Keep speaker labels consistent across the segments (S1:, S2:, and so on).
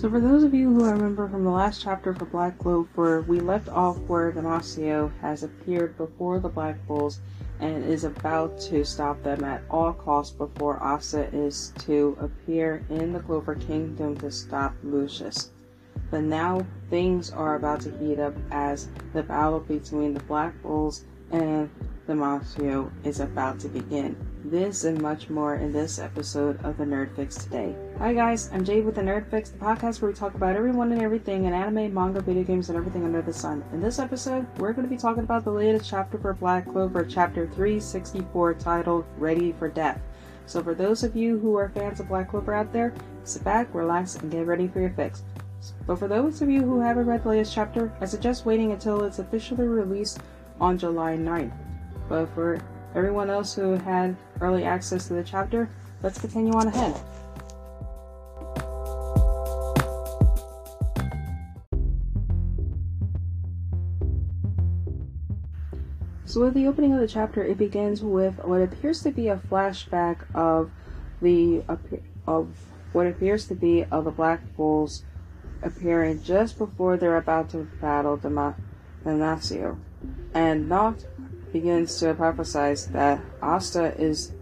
S1: So, for those of you who remember from the last chapter for Black Clover, we left off where Damnatio has appeared before the Black Bulls and is about to stop them at all costs before Asta is to appear in the Clover Kingdom to stop Lucius. But now things are about to heat up as the battle between the Black Bulls and Damnatio is about to begin. This and much more in this episode of the Nerd Fix today. Hi guys, I'm Jade with the Nerd Fix, the podcast where we talk about everyone and everything in anime, manga, video games, and everything under the sun. In this episode, we're going to be talking about the latest chapter for Black Clover, chapter 364, titled Ready for Death. So for those of you who are fans of Black Clover out there, sit back, relax, and get ready for your fix. But for those of you who haven't read the latest chapter, I suggest waiting until it's officially released on July 9th. But for everyone else who had early access to the chapter, let's continue on ahead. So, with the opening of the chapter, it begins with what appears to be a flashback of the of what appears to be of the Black Bulls appearing just before they're about to battle Damnatio, and Noct begins to prophesize that Asta is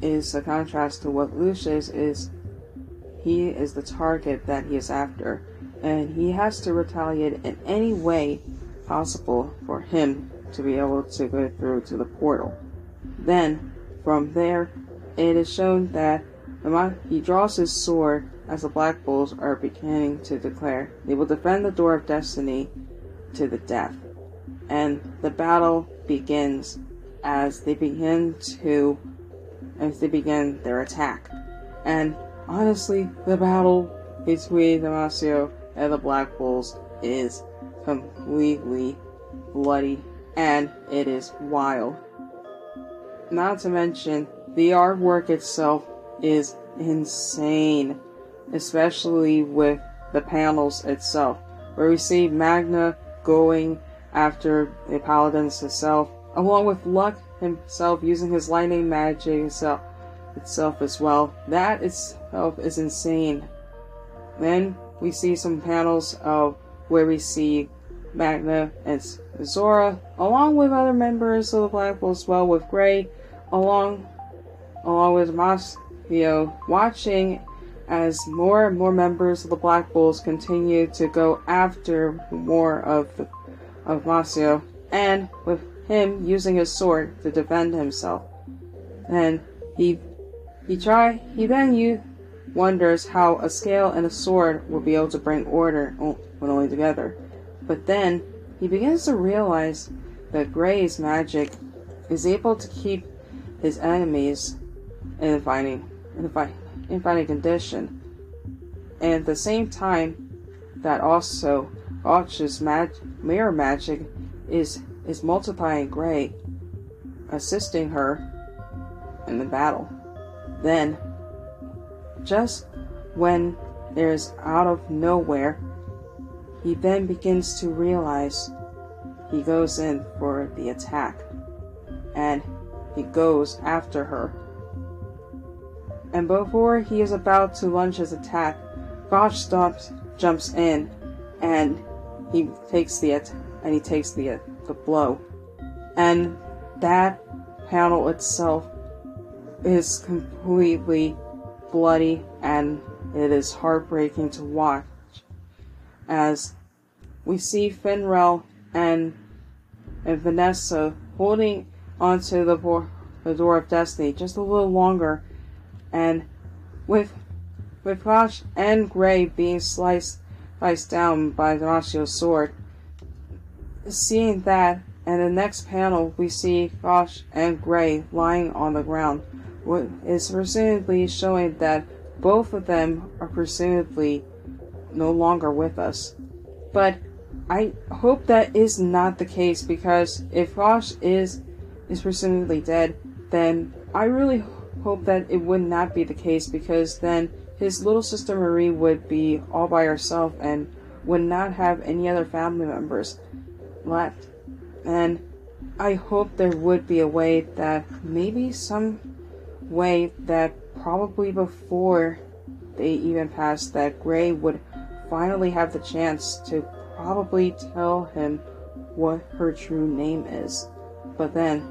S1: is a contrast to what Lucius is. He is the target that he is after, and he has to retaliate in any way possible for him to be able to go through to the portal. Then, from there, it is shown that he draws his sword as the Black Bulls are beginning to declare they will defend the door of destiny to the death. And the battle begins as they begin to as they begin their attack. And honestly, the battle between Damnatio and the Black Bulls is completely bloody and it is wild. Not to mention, the artwork itself is insane, especially with the panels itself, where we see Magna going after the paladins itself, along with Luck himself using his lightning magic itself, itself as well. That itself is insane. Then we see some panels of where we see Magna and Zora, along with other members of the Black Bulls as well, with Gray, along along with Masio, watching as more and more members of the Black Bulls continue to go after more of the of Masio, and with him using his sword to defend himself. And he he try he then you wonders how a scale and a sword will be able to bring order when only together. But then he begins to realize that Gray's magic is able to keep his enemies in fighting in in fighting condition. And at the same time, that also Gauche's mag- mirror magic is is multiplying great, assisting her in the battle. Then, just when there's out of nowhere, he then begins to realize he goes in for the attack, and he goes after her. And before he is about to launch his attack, Gauche stops, jumps in, and he takes the and he takes the uh, the blow, and that panel itself is completely bloody and it is heartbreaking to watch. As we see Finral and and Vanessa holding onto the, bo- the door of destiny just a little longer and with with Flash and Gray being sliced sliced down by Damnatio's sword. Seeing that, and the next panel we see Flash and Gray lying on the ground, what is presumably showing that both of them are presumably no longer with us. But I hope that is not the case because if Flash is is presumably dead, then I really hope that it would not be the case because then his little sister Marie would be all by herself and would not have any other family members left. And I hope there would be a way that maybe some way that probably before they even passed that Gray would finally have the chance to probably tell him what her true name is. But then,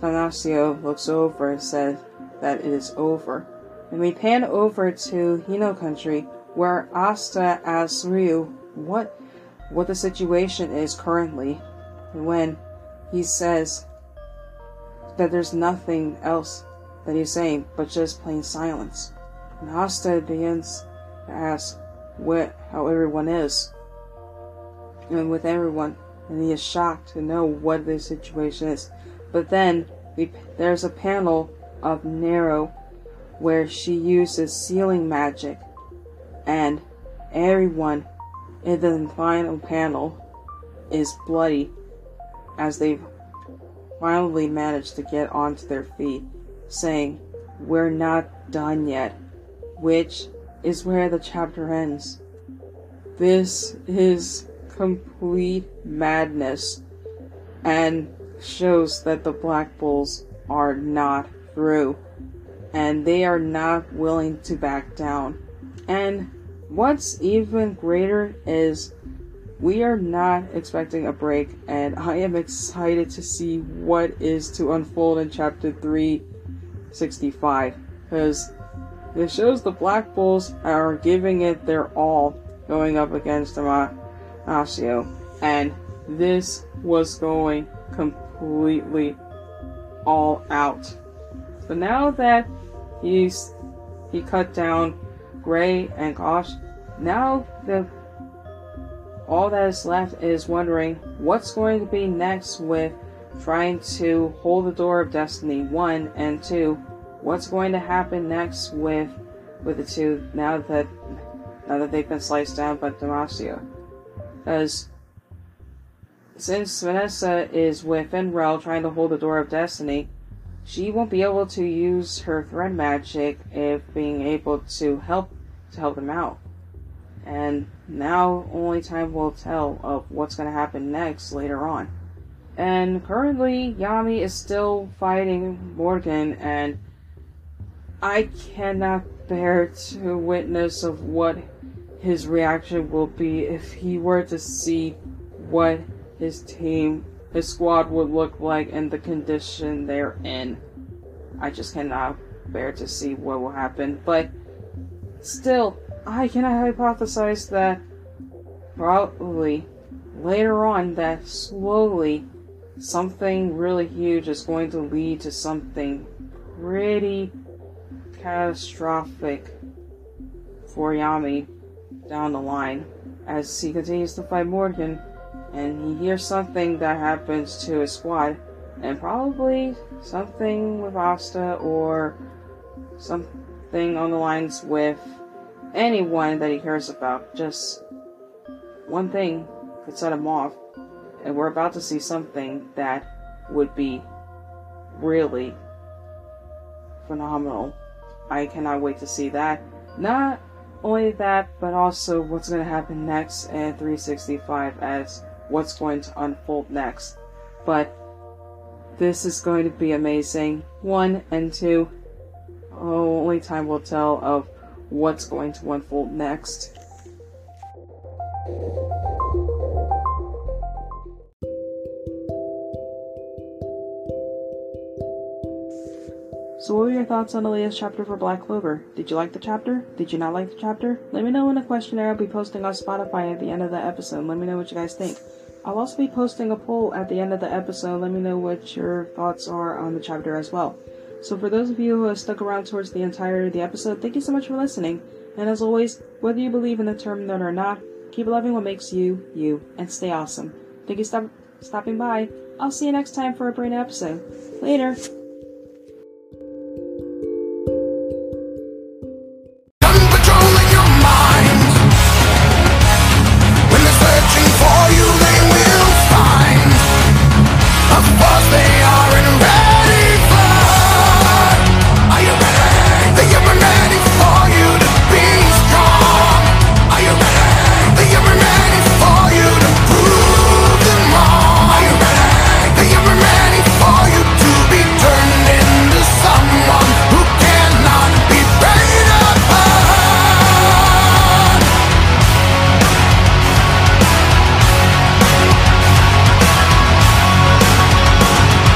S1: Damnatio looks over and says that it is over. And we pan over to Hino country where Asta asks Ryu what what the situation is currently and when he says that there's nothing else that he's saying but just plain silence. And Asta begins to ask what how everyone is. And with everyone and he is shocked to know what the situation is. But then we, there's a panel of Nero where she uses sealing magic and everyone in the final panel is bloody as they've finally manage to get onto their feet, saying, We're not done yet, which is where the chapter ends. This is complete madness and shows that the Black Bulls are not through. And they are not willing to back down. And what's even greater is we are not expecting a break, and I am excited to see what is to unfold in chapter 365 because it shows the Black Bulls are giving it their all going up against Amasio, and this was going completely all out. So now that he's he cut down Gray and Gauche, now the all that is left is wondering what's going to be next with trying to hold the door of destiny one and two what's going to happen next with with the two now that now that they've been sliced down by Damnatio because since Vanessa is with Finral trying to hold the door of destiny she won't be able to use her thread magic if being able to help to help them out and now only time will tell of what's going to happen next later on. And currently, Yami is still fighting Morgan, and I cannot bear to witness of what his reaction will be if he were to see what his team, his squad would look like in the condition they're in. I just cannot bear to see what will happen, but still, I can hypothesize that probably later on that slowly something really huge is going to lead to something pretty catastrophic for Yami down the line as he continues to fight Morgan and he hears something that happens to his squad and probably something with Asta or something on the lines with anyone that he cares about. Just one thing could set him off, and we're about to see something that would be really phenomenal. I cannot wait to see that. Not only that, but also what's going to happen next in 365 as what's going to unfold next. But this is going to be amazing. One and two, oh, only time will tell of what's going to unfold next. So what were your thoughts on the latest chapter for Black Clover? Did you like the chapter? Did you not like the chapter? Let me know in the questionnaire I'll be posting on Spotify at the end of the episode. Let me know what you guys think. I'll also be posting a poll at the end of the episode. Let me know what your thoughts are on the chapter as well. So for those of you who have stuck around towards the entirety of the episode, thank you so much for listening. And as always, whether you believe in the term nerd or not, keep loving what makes you, you, and stay awesome. Thank you for stop- stopping by. I'll see you next time for a brand new episode. Later!